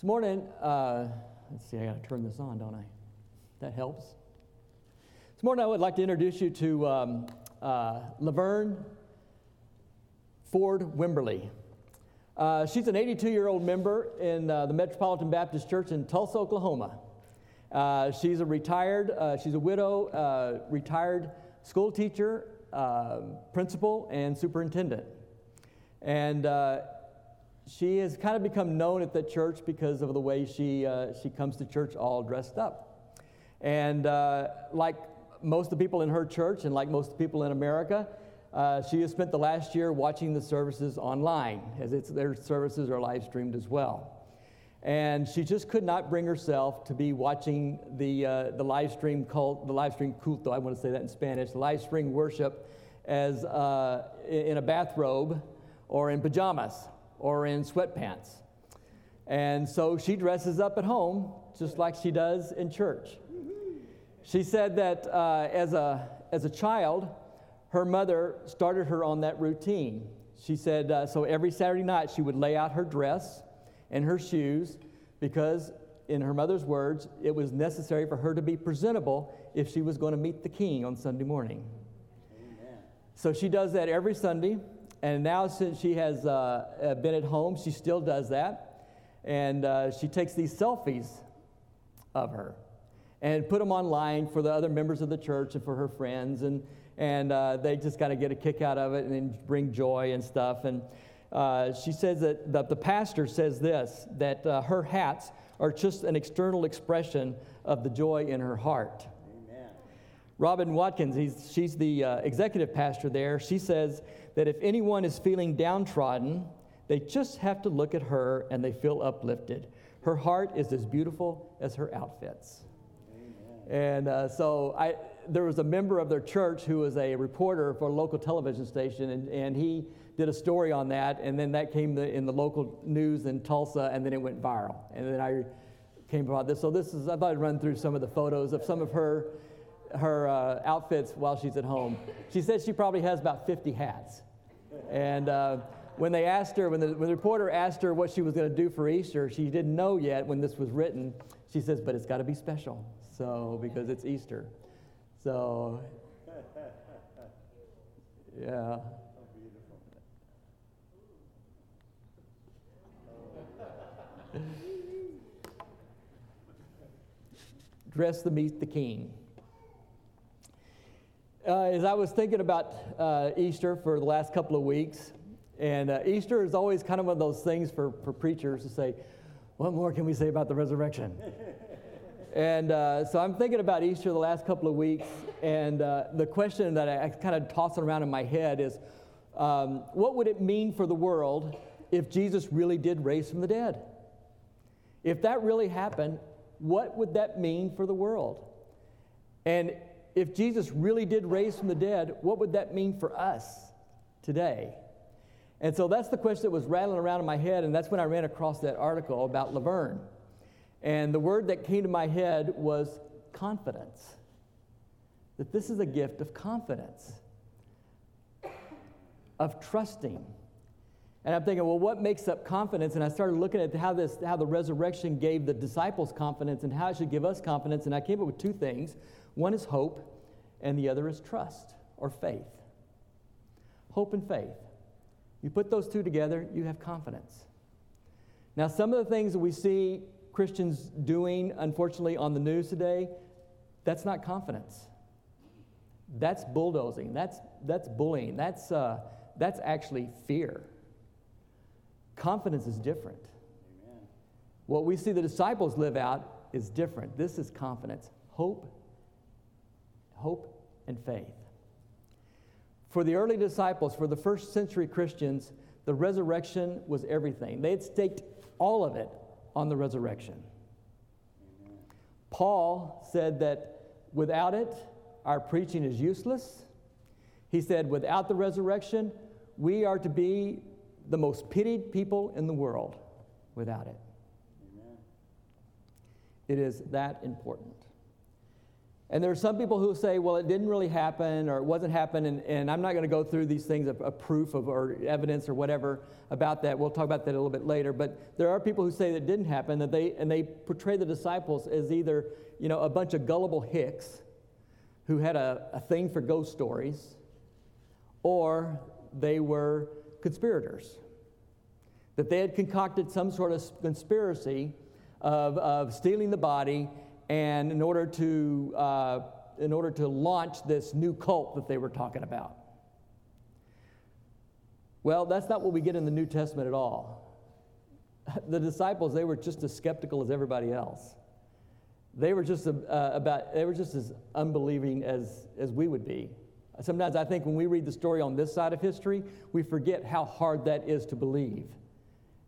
This morning, uh, let's see, I got to turn this on, don't I? That helps. This morning, I would like to introduce you to um, uh, Laverne Ford Wimberly. Uh, she's an 82 year old member in uh, the Metropolitan Baptist Church in Tulsa, Oklahoma. Uh, she's a retired, uh, she's a widow, retired school teacher, um, principal, and superintendent. And she has kind of become known at the church because of the way she, she comes to church all dressed up. And like most of the people in her church, and like most people in America, uh, she has spent the last year watching the services online, as it's, their services are live streamed as well. And she just could not bring herself to be watching the, uh, the live stream cult, the live stream culto, I want to say that in Spanish, the live stream worship as uh, in a bathrobe or in pajamas or in sweatpants. And so she dresses up at home just like she does in church. She said that uh, as, a, as a child, her mother started her on that routine. She said, uh, so every Saturday night she would lay out her dress and her shoes because, in her mother's words, it was necessary for her to be presentable if she was going to meet the king on Sunday morning. Amen. So she does that every Sunday. And now, since she has uh, uh been at home, she still does that. And uh, she takes these selfies of her and put them online for the other members of the church and for her friends. And and uh, they just kind of get a kick out of it and bring joy and stuff. And uh, she says that, that, the pastor says this that uh, her hats are just an external expression of the joy in her heart. Robin Watkins, she's the uh, executive pastor there. She says that if anyone is feeling downtrodden, they just have to look at her and they feel uplifted. Her heart is as beautiful as her outfits. Amen. And uh, so I, there was a member of their church who was a reporter for a local television station, and, and he did a story on that, and then that came the, in the local news in Tulsa, and then it went viral. And then I came about this. So this is, I thought I'd run through some of the photos of some of her, her uh, outfits while she's at home. She said she probably has about 50 hats. And uh, when they asked her, when the, when the reporter asked her what she was going to do for Easter, she didn't know yet when this was written. She says, but it's got to be special. So, because it's Easter. So, yeah. Dress to meet the king. Uh, as I was thinking about uh, Easter for the last couple of weeks, and uh, Easter is always kind of one of those things for, for preachers to say, What more can we say about the resurrection? And uh, so I'm thinking about Easter the last couple of weeks, and uh, the question that I, I kind of toss around in my head is um, what would it mean for the world if Jesus really did raise from the dead? If that really happened, what would that mean for the world? And if Jesus really did raise from the dead, what would that mean for us today? And so that's the question that was rattling around in my head, and that's when I ran across that article about Laverne. And the word that came to my head was confidence. That this is a gift of confidence, of trusting. And I'm thinking, well, what makes up confidence? And I started looking at how, this, how the resurrection gave the disciples confidence and how it should give us confidence. And I came up with two things one is hope, and the other is trust or faith. Hope and faith. You put those two together, you have confidence. Now, some of the things that we see Christians doing, unfortunately, on the news today, that's not confidence. That's bulldozing. That's, that's bullying. That's, uh, that's actually fear. Confidence is different. Amen. What we see the disciples live out is different. This is confidence, hope, hope, and faith. For the early disciples, for the first century Christians, the resurrection was everything. They had staked all of it on the resurrection. Amen. Paul said that without it, our preaching is useless. He said, without the resurrection, we are to be the most pitied people in the world without it. Amen. It is that important. And there are some people who say, well, it didn't really happen or it wasn't happen, and, I'm not going to go through these things of, of proof of, or evidence or whatever about that. We'll talk about that a little bit later. But there are people who say that didn't happen, that they, and they portray the disciples as either you know, a bunch of gullible hicks who had a, a thing for ghost stories, or they were conspirators. That they had concocted some sort of conspiracy of, of stealing the body and in order to, uh, in order to launch this new cult that they were talking about. Well, that's not what we get in the New Testament at all. The disciples, they were just as skeptical as everybody else. They were just uh, about, they were just as unbelieving as, as we would be. Sometimes I think when we read the story on this side of history, we forget how hard that is to believe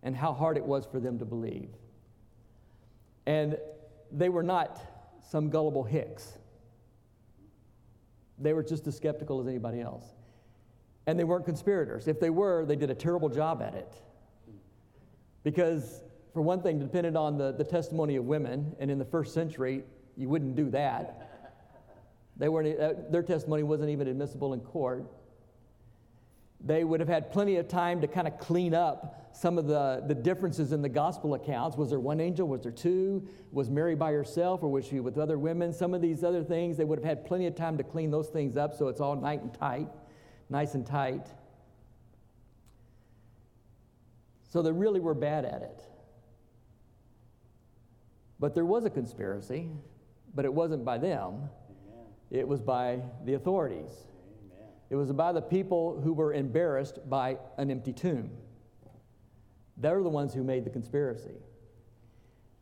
and how hard it was for them to believe. And they were not some gullible hicks. They were just as skeptical as anybody else. And they weren't conspirators. If they were, they did a terrible job at it. Because, for one thing, depended on the, the testimony of women, and in the first century, you wouldn't do that. They weren't, uh, their testimony wasn't even admissible in court they would have had plenty of time to kind of clean up some of the, the differences in the gospel accounts. Was there one angel? Was there two? Was Mary by herself or was she with other women? Some of these other things, they would have had plenty of time to clean those things up so it's all nice and tight, nice and tight. So they really were bad at it. But there was a conspiracy, but it wasn't by them, Amen. it was by the authorities. It was by the people who were embarrassed by an empty tomb. They're the ones who made the conspiracy.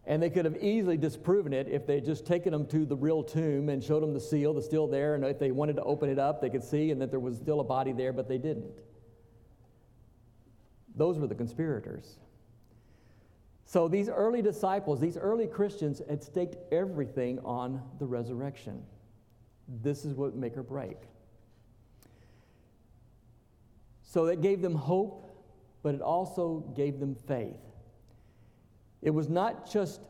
And they could have easily disproven it if they'd just taken them to the real tomb and showed them the seal that's still there. And if they wanted to open it up, they could see and that there was still a body there, but they didn't. Those were the conspirators. So these early disciples, these early Christians, had staked everything on the resurrection. This is what make or break. So it gave them hope, but it also gave them faith. It was not just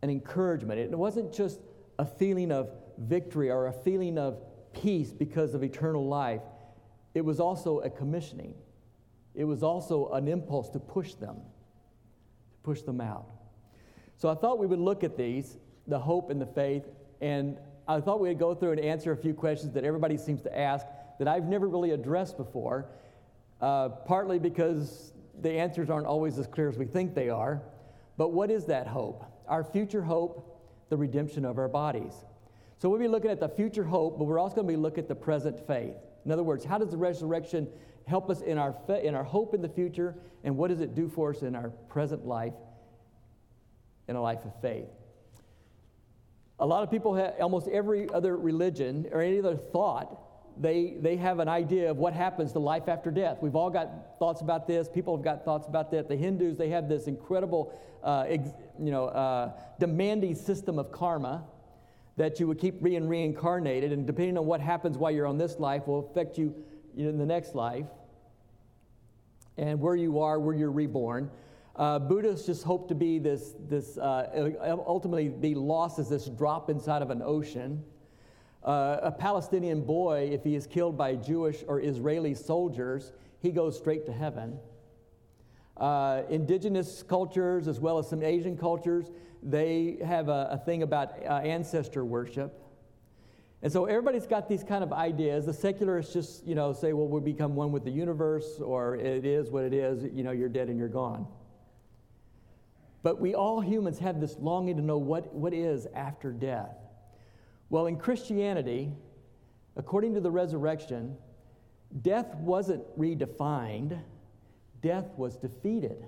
an encouragement, it wasn't just a feeling of victory or a feeling of peace because of eternal life. It was also a commissioning. It was also an impulse to push them, to push them out. So I thought we would look at these the hope and the faith, and I thought we'd go through and answer a few questions that everybody seems to ask that I've never really addressed before uh, partly because the answers aren't always as clear as we think they are. But what is that hope? Our future hope, the redemption of our bodies. So we'll be looking at the future hope, but we're also going to be looking at the present faith. In other words, how does the resurrection help us in our, fa- in our hope in the future, and what does it do for us in our present life, in a life of faith? A lot of people have, almost every other religion or any other thought they, they have an idea of what happens to life after death. We've all got thoughts about this. People have got thoughts about that. The Hindus, they have this incredible, uh, ex, you know, uh, demanding system of karma that you would keep being reincarnated, and depending on what happens while you're on this life will affect you in the next life and where you are, where you're reborn. Uh, Buddhists just hope to be this, this uh, ultimately be lost as this drop inside of an ocean. Uh, a Palestinian boy, if he is killed by Jewish or Israeli soldiers, he goes straight to heaven. Uh, indigenous cultures, as well as some Asian cultures, they have a, a thing about uh, ancestor worship. And so everybody's got these kind of ideas. The secularists just, you know, say, well, we become one with the universe, or it is what it is, you know, you're dead and you're gone. But we all humans have this longing to know what, what is after death. Well, in Christianity, according to the resurrection, death wasn't redefined, death was defeated.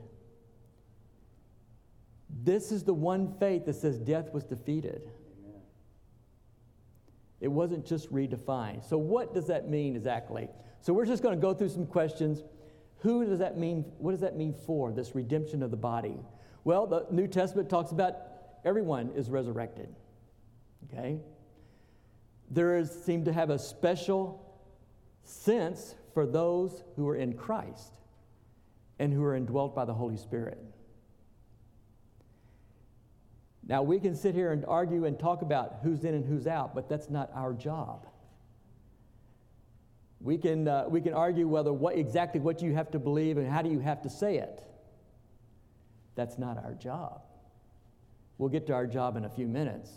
This is the one faith that says death was defeated. It wasn't just redefined. So, what does that mean exactly? So, we're just going to go through some questions. Who does that mean? What does that mean for this redemption of the body? Well, the New Testament talks about everyone is resurrected. Okay? There is, seem to have a special sense for those who are in Christ and who are indwelt by the Holy Spirit. Now, we can sit here and argue and talk about who's in and who's out, but that's not our job. We can, uh, we can argue whether what, exactly what you have to believe and how do you have to say it. That's not our job. We'll get to our job in a few minutes.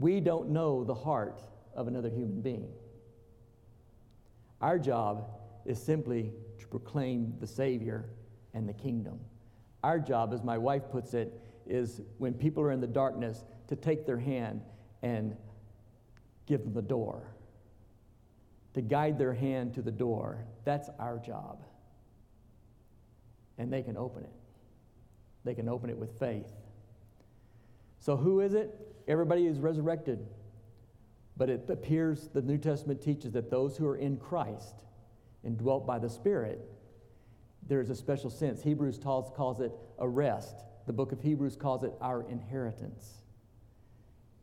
We don't know the heart of another human being. Our job is simply to proclaim the Savior and the kingdom. Our job, as my wife puts it, is when people are in the darkness to take their hand and give them the door, to guide their hand to the door. That's our job. And they can open it. They can open it with faith. So, who is it? Everybody is resurrected. But it appears the New Testament teaches that those who are in Christ and dwelt by the Spirit, there is a special sense. Hebrews calls, calls it a rest. The book of Hebrews calls it our inheritance.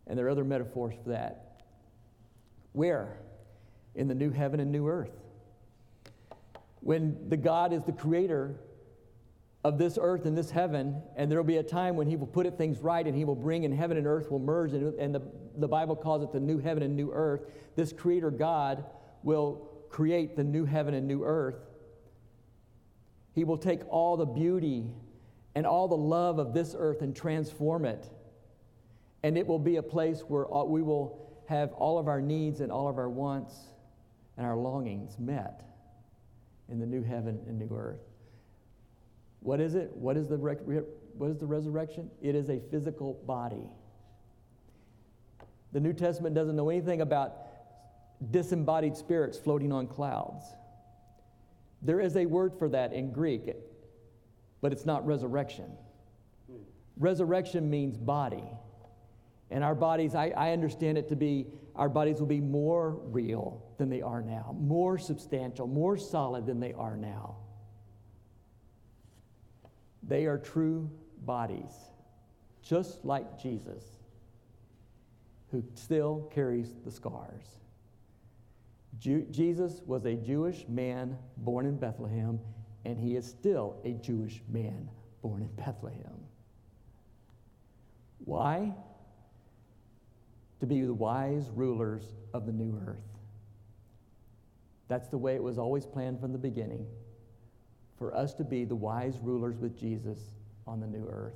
And there are other metaphors for that. Where? In the new heaven and new earth. When the God is the creator of this earth and this heaven, and there will be a time when He will put it things right and He will bring, and heaven and earth will merge, and, and the, the Bible calls it the new heaven and new earth. This Creator God will create the new heaven and new earth. He will take all the beauty and all the love of this earth and transform it. And it will be a place where we will have all of our needs and all of our wants and our longings met in the new heaven and new earth. What is it? What is the, what is the resurrection? It is a physical body. The New Testament doesn't know anything about disembodied spirits floating on clouds. There is a word for that in Greek, but it's not resurrection. Resurrection means body. And our bodies, I, I, understand it to be, our bodies will be more real than they are now, more substantial, more solid than they are now. They are true bodies, just like Jesus, who still carries the scars. Ju- Jesus was a Jewish man born in Bethlehem, and he is still a Jewish man born in Bethlehem. Why? To be the wise rulers of the new earth. That's the way it was always planned from the beginning for us to be the wise rulers with Jesus on the new earth.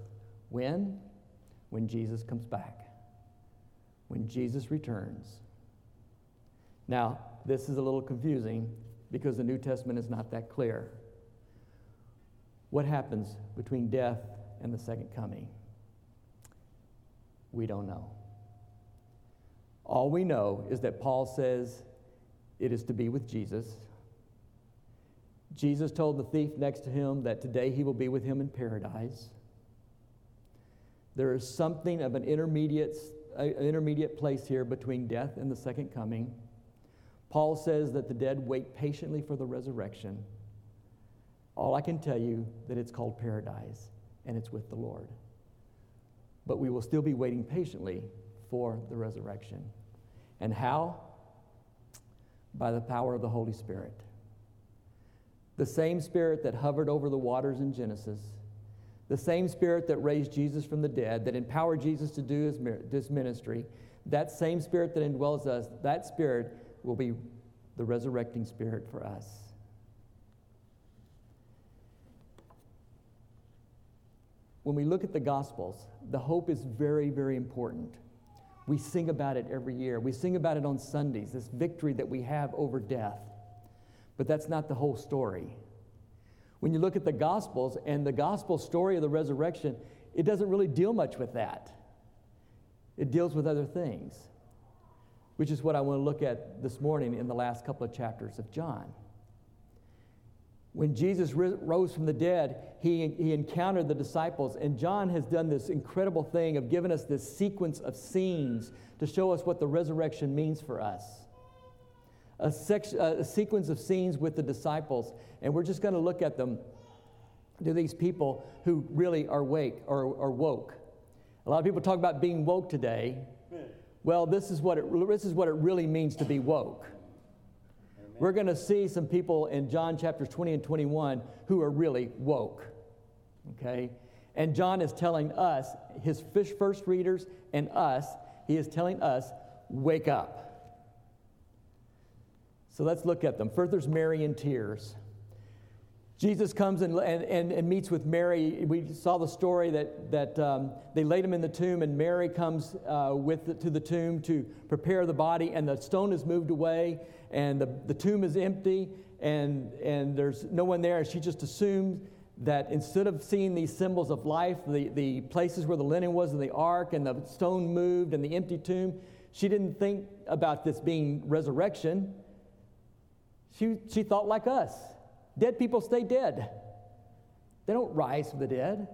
When? When Jesus comes back. When Jesus returns. Now, this is a little confusing because the New Testament is not that clear. What happens between death and the second coming? We don't know. All we know is that Paul says it is to be with Jesus Jesus told the thief next to him that today he will be with him in paradise. There is something of an intermediate, intermediate place here between death and the second coming. Paul says that the dead wait patiently for the resurrection. All I can tell you that it's called paradise and it's with the Lord. But we will still be waiting patiently for the resurrection. And how? By the power of the Holy Spirit. The same spirit that hovered over the waters in Genesis, the same spirit that raised Jesus from the dead, that empowered Jesus to do his, this ministry, that same spirit that indwells us, that spirit will be the resurrecting spirit for us. When we look at the Gospels, the hope is very, very important. We sing about it every year. We sing about it on Sundays, this victory that we have over death. But that's not the whole story. When you look at the Gospels and the Gospel story of the resurrection, it doesn't really deal much with that. It deals with other things, which is what I want to look at this morning in the last couple of chapters of John. When Jesus rose from the dead, he, he encountered the disciples, and John has done this incredible thing of giving us this sequence of scenes to show us what the resurrection means for us a, sec- a sequence of scenes with the disciples, and we're just going to look at them to these people who really are wake or, or woke. A lot of people talk about being woke today. Well, this is what it, this is what it really means to be woke. Amen. We're going to see some people in John chapters 20 and 21 who are really woke. Okay? And John is telling us, his first readers and us, he is telling us, wake up. So let's look at them. First, there's Mary in tears. Jesus comes and, and, and, meets with Mary. We saw the story that, that um, they laid him in the tomb, and Mary comes uh, with the, to the tomb to prepare the body, and the stone is moved away, and the, the tomb is empty, and, and there's no one there. And she just assumed that instead of seeing these symbols of life, the, the places where the linen was in the ark, and the stone moved, and the empty tomb, she didn't think about this being resurrection. She, she thought like us. Dead people stay dead, they don't rise from the dead.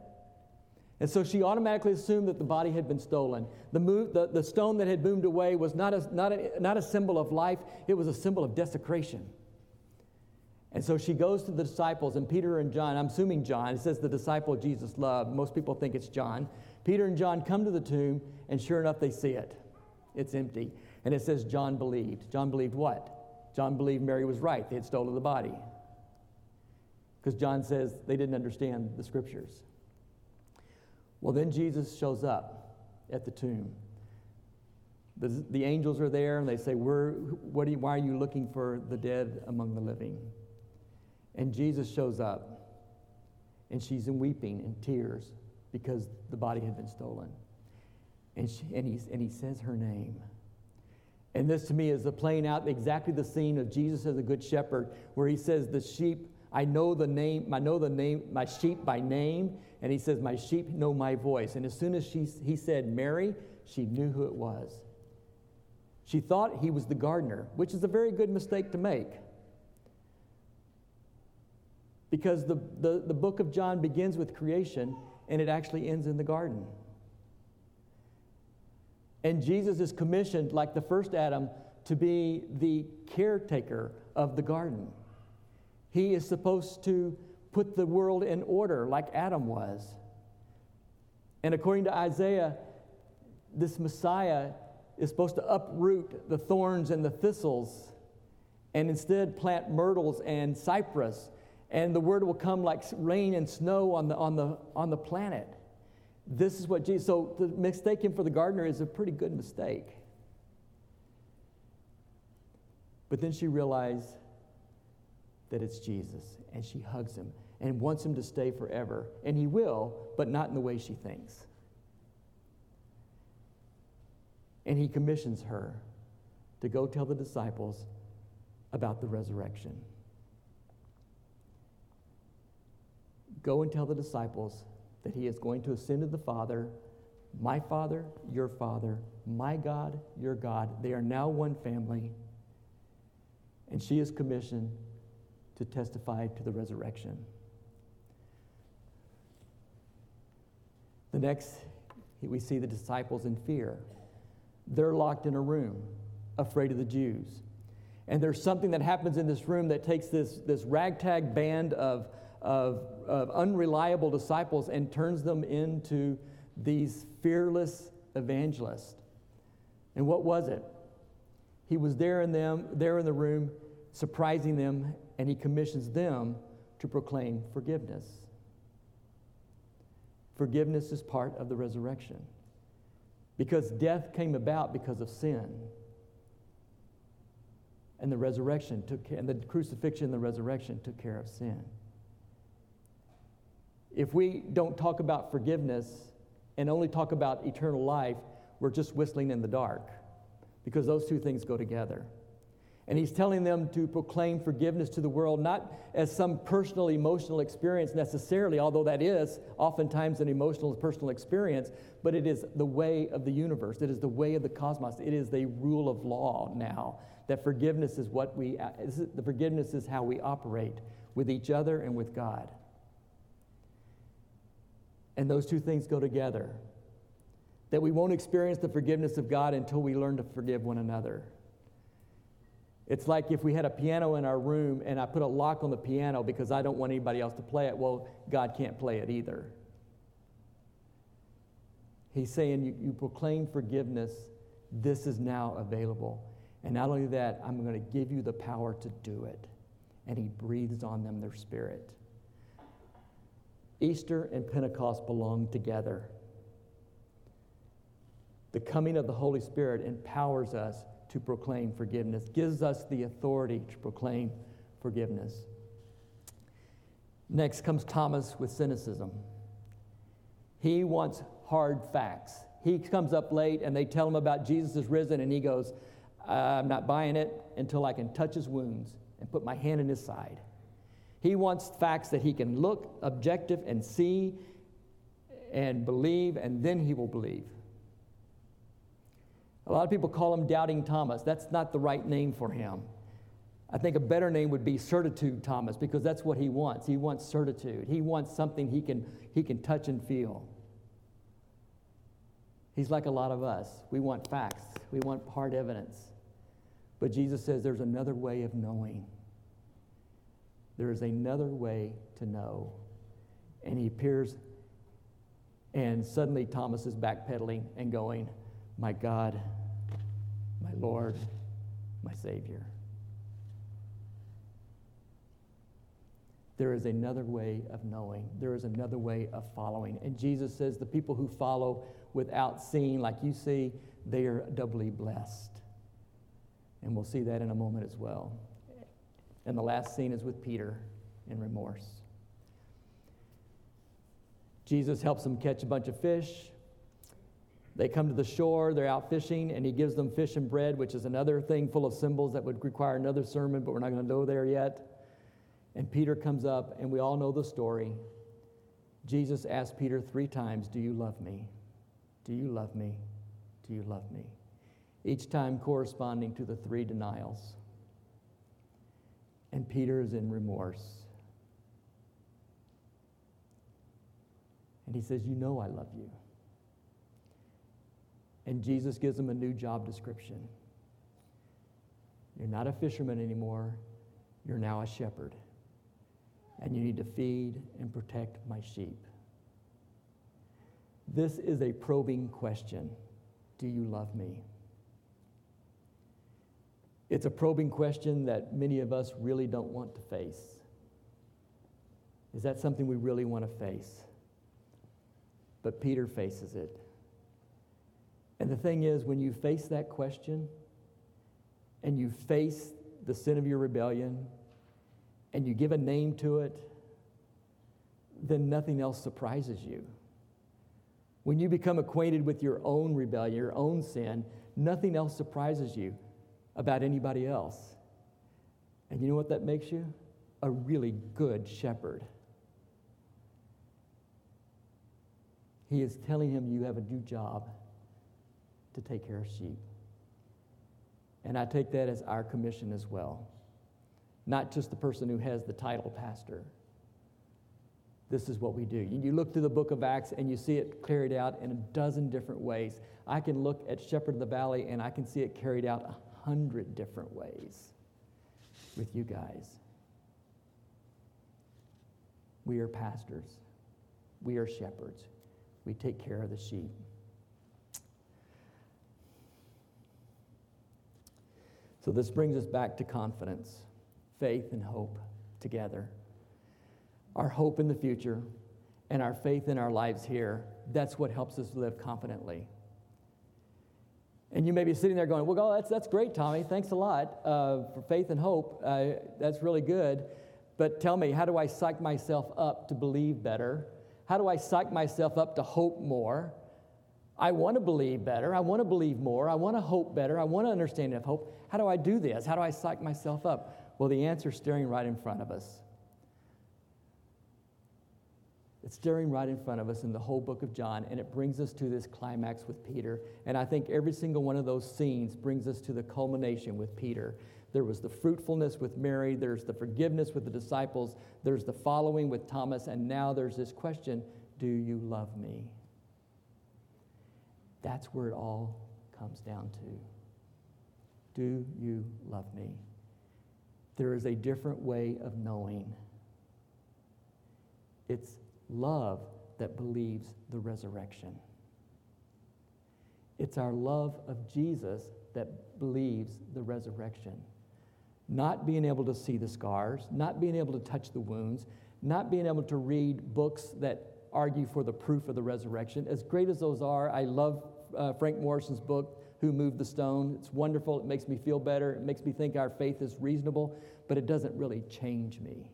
And so she automatically assumed that the body had been stolen. The, move, the, the stone that had moved away was not a, not, a, not a symbol of life, it was a symbol of desecration. And so she goes to the disciples, and Peter and John, I'm assuming John, it says the disciple Jesus loved. Most people think it's John. Peter and John come to the tomb, and sure enough, they see it. It's empty. And it says John believed. John believed what? John believed Mary was right. They had stolen the body because John says they didn't understand the scriptures. Well, then Jesus shows up at the tomb. The, the angels are there and they say, We're, what you, Why are you looking for the dead among the living? And Jesus shows up and she's in weeping and tears because the body had been stolen. And, she, and, he, and he says her name. And this to me is playing out exactly the scene of Jesus as a good shepherd, where he says, The sheep I know the name, I know the name, my sheep by name. And he says, My sheep know my voice. And as soon as she, he said Mary, she knew who it was. She thought he was the gardener, which is a very good mistake to make. Because the, the, the book of John begins with creation and it actually ends in the garden. And Jesus is commissioned, like the first Adam, to be the caretaker of the garden. He is supposed to put the world in order like Adam was. And according to Isaiah, this Messiah is supposed to uproot the thorns and the thistles and instead plant myrtles and cypress. And the word will come like rain and snow on the, on the, on the planet. This is what Jesus, so to mistake him for the gardener is a pretty good mistake. But then she realized that it's Jesus. And she hugs him and wants him to stay forever. And he will, but not in the way she thinks. And he commissions her to go tell the disciples about the resurrection. Go and tell the disciples that he is going to ascend to the Father, my Father, your Father, my God, your God. They are now one family. And she is commissioned to testify to the resurrection. The next, we see the disciples in fear. They're locked in a room, afraid of the Jews. And there's something that happens in this room that takes this, this ragtag band of, of, of unreliable disciples and turns them into these fearless evangelists. And what was it? He was there in them, there in the room, surprising them and he commissions them to proclaim forgiveness. Forgiveness is part of the resurrection because death came about because of sin. And the resurrection took and the crucifixion and the resurrection took care of sin. If we don't talk about forgiveness and only talk about eternal life, we're just whistling in the dark because those two things go together. And he's telling them to proclaim forgiveness to the world, not as some personal emotional experience necessarily, although that is oftentimes an emotional personal experience, but it is the way of the universe. It is the way of the cosmos. It is the rule of law now. That forgiveness is what we, uh, the forgiveness is how we operate with each other and with God. And those two things go together. That we won't experience the forgiveness of God until we learn to forgive one another. It's like if we had a piano in our room and I put a lock on the piano because I don't want anybody else to play it. Well, God can't play it either. He's saying you, you proclaim forgiveness. This is now available. And not only that, I'm going to give you the power to do it. And he breathes on them their spirit. Easter and Pentecost belong together. The coming of the Holy Spirit empowers us to proclaim forgiveness, gives us the authority to proclaim forgiveness. Next comes Thomas with cynicism. He wants hard facts. He comes up late and they tell him about Jesus is risen, and he goes, I'm not buying it until I can touch his wounds and put my hand in his side. He wants facts that he can look objective and see and believe, and then he will believe. A lot of people call him Doubting Thomas. That's not the right name for him. I think a better name would be Certitude Thomas because that's what he wants. He wants certitude. He wants something he can, he can touch and feel. He's like a lot of us. We want facts, we want hard evidence. But Jesus says there's another way of knowing. There is another way to know. And he appears, and suddenly Thomas is backpedaling and going, My God, my Lord, my Savior. There is another way of knowing. There is another way of following. And Jesus says the people who follow without seeing, like you see, they are doubly blessed. And we'll see that in a moment as well. And the last scene is with Peter in remorse. Jesus helps them catch a bunch of fish. They come to the shore, they're out fishing, and he gives them fish and bread, which is another thing full of symbols that would require another sermon, but we're not going to go there yet. And Peter comes up, and we all know the story. Jesus asked Peter three times, Do you love me? Do you love me? Do you love me? Each time corresponding to the three denials. And Peter is in remorse. And he says, You know I love you. And Jesus gives him a new job description. You're not a fisherman anymore, you're now a shepherd. And you need to feed and protect my sheep. This is a probing question Do you love me? It's a probing question that many of us really don't want to face. Is that something we really want to face? But Peter faces it. And the thing is, when you face that question and you face the sin of your rebellion and you give a name to it, then nothing else surprises you. When you become acquainted with your own rebellion, your own sin, nothing else surprises you about anybody else. And you know what that makes you? A really good shepherd. He is telling him you have a new job to take care of sheep. And I take that as our commission as well. Not just the person who has the title pastor. This is what we do. You look through the book of Acts and you see it carried out in a dozen different ways. I can look at Shepherd of the Valley and I can see it carried out hundred different ways with you guys. We are pastors, we are shepherds, we take care of the sheep. So, this brings us back to confidence, faith, and hope together. Our hope in the future and our faith in our lives here, that's what helps us live confidently. And you may be sitting there going, Well, that's, that's great, Tommy. Thanks a lot uh, for faith and hope. Uh, that's really good. But tell me, how do I psych myself up to believe better? How do I psych myself up to hope more? I want to believe better. I want to believe more. I want to hope better. I want to understand enough hope. How do I do this? How do I psych myself up? Well, the answer is staring right in front of us. It's staring right in front of us in the whole book of John, and it brings us to this climax with Peter. And I think every single one of those scenes brings us to the culmination with Peter. There was the fruitfulness with Mary, there's the forgiveness with the disciples, there's the following with Thomas, and now there's this question Do you love me? That's where it all comes down to. Do you love me? There is a different way of knowing. It's love that believes the resurrection. It's our love of Jesus that believes the resurrection. Not being able to see the scars, not being able to touch the wounds, not being able to read books that argue for the proof of the resurrection. As great as those are, I love uh, Frank Morison's book, Who Moved the Stone. It's wonderful. It makes me feel better. It makes me think our faith is reasonable, but it doesn't really change me.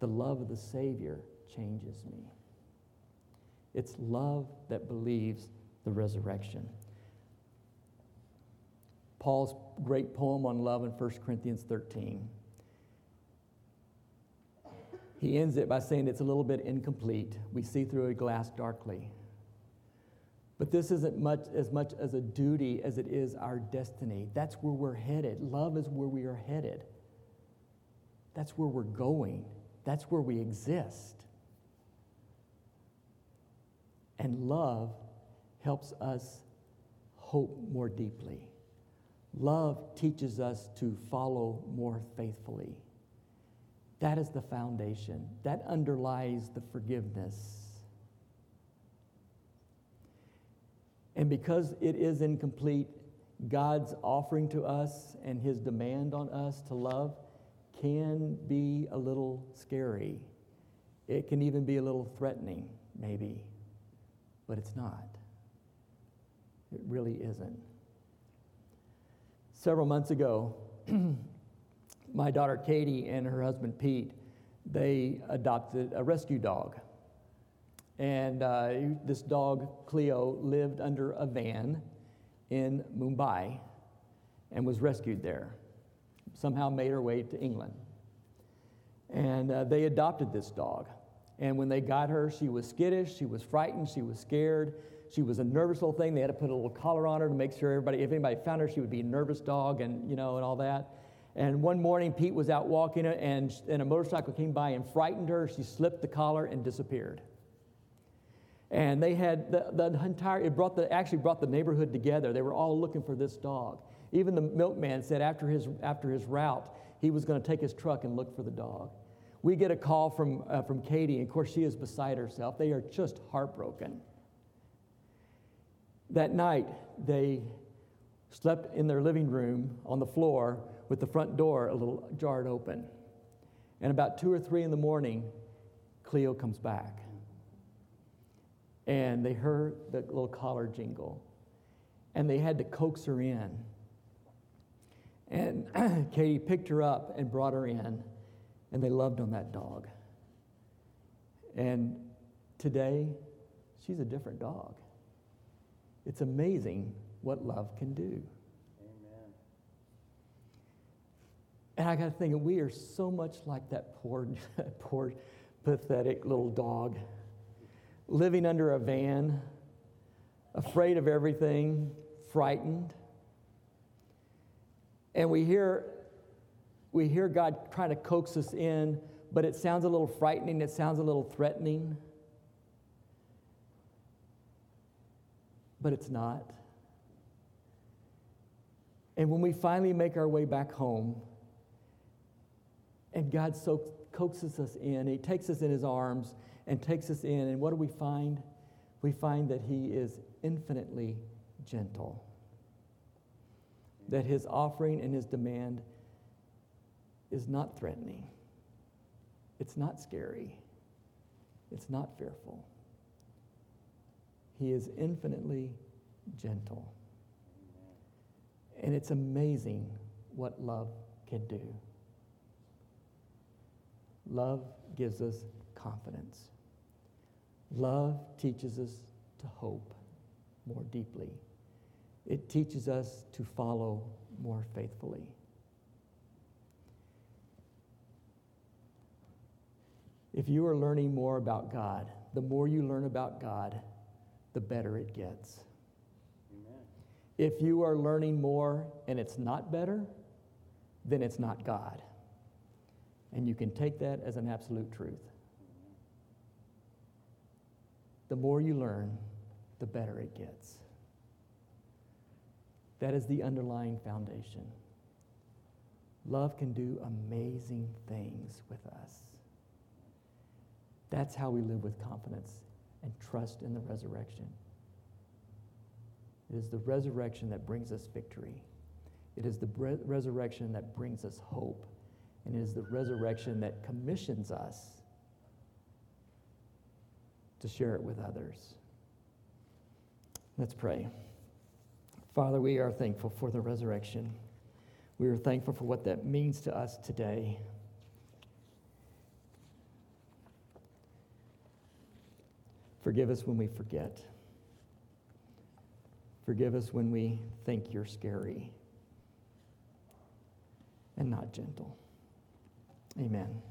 The love of the Savior changes me. It's love that believes the resurrection. Paul's great poem on love in 1 Corinthians 13. He ends it by saying it's a little bit incomplete. We see through a glass darkly. But this isn't much as much as a duty as it is our destiny. That's where we're headed. Love is where we are headed. That's where we're going. That's where we exist. And love helps us hope more deeply. Love teaches us to follow more faithfully. That is the foundation. That underlies the forgiveness. And because it is incomplete, God's offering to us and his demand on us to love can be a little scary. It can even be a little threatening, maybe, but it's not. It really isn't. Several months ago, my daughter Katie and her husband Pete, they adopted a rescue dog. And uh, this dog, Cleo, lived under a van in Mumbai and was rescued there. Somehow made her way to England. And uh, they adopted this dog. And when they got her, she was skittish, she was frightened, she was scared. She was a nervous little thing. They had to put a little collar on her to make sure everybody, if anybody found her, she would be a nervous dog and, you know, and all that. And one morning, Pete was out walking and, and a motorcycle came by and frightened her. She slipped the collar and disappeared. And they had the, the entire, it brought the, actually brought the neighborhood together. They were all looking for this dog. Even the milkman said after his, after his route, he was going to take his truck and look for the dog. We get a call from, uh, from Katie, and of course, she is beside herself. They are just heartbroken. That night, they slept in their living room on the floor with the front door a little jarred open. And about two or three in the morning, Cleo comes back. And they heard the little collar jingle. And they had to coax her in. And Katie picked her up and brought her in. And they loved on that dog. And today, she's a different dog. It's amazing what love can do. Amen. And I got to think, we are so much like that poor, poor, pathetic little dog living under a van, afraid of everything, frightened. And we hear, we hear God trying to coax us in, but it sounds a little frightening, it sounds a little threatening. but it's not. And when we finally make our way back home, and God so coaxes us in, He takes us in His arms and takes us in, and what do we find? We find that He is infinitely gentle. That His offering and His demand is not threatening, it's not scary, it's not fearful. He is infinitely gentle. And it's amazing what love can do. Love gives us confidence. Love teaches us to hope more deeply. It teaches us to follow more faithfully. If you are learning more about God, the more you learn about God, the better it gets. Amen. If you are learning more and it's not better, then it's not God. And you can take that as an absolute truth. The more you learn, the better it gets. That is the underlying foundation. Love can do amazing things with us. That's how we live with confidence and trust in the resurrection. It is the resurrection that brings us victory. It is the resurrection that brings us hope. And it is the resurrection that commissions us to share it with others. Let's pray. Father, we are thankful for the resurrection. We are thankful for what that means to us today. Forgive us when we forget. Forgive us when we think you're scary and not gentle. Amen.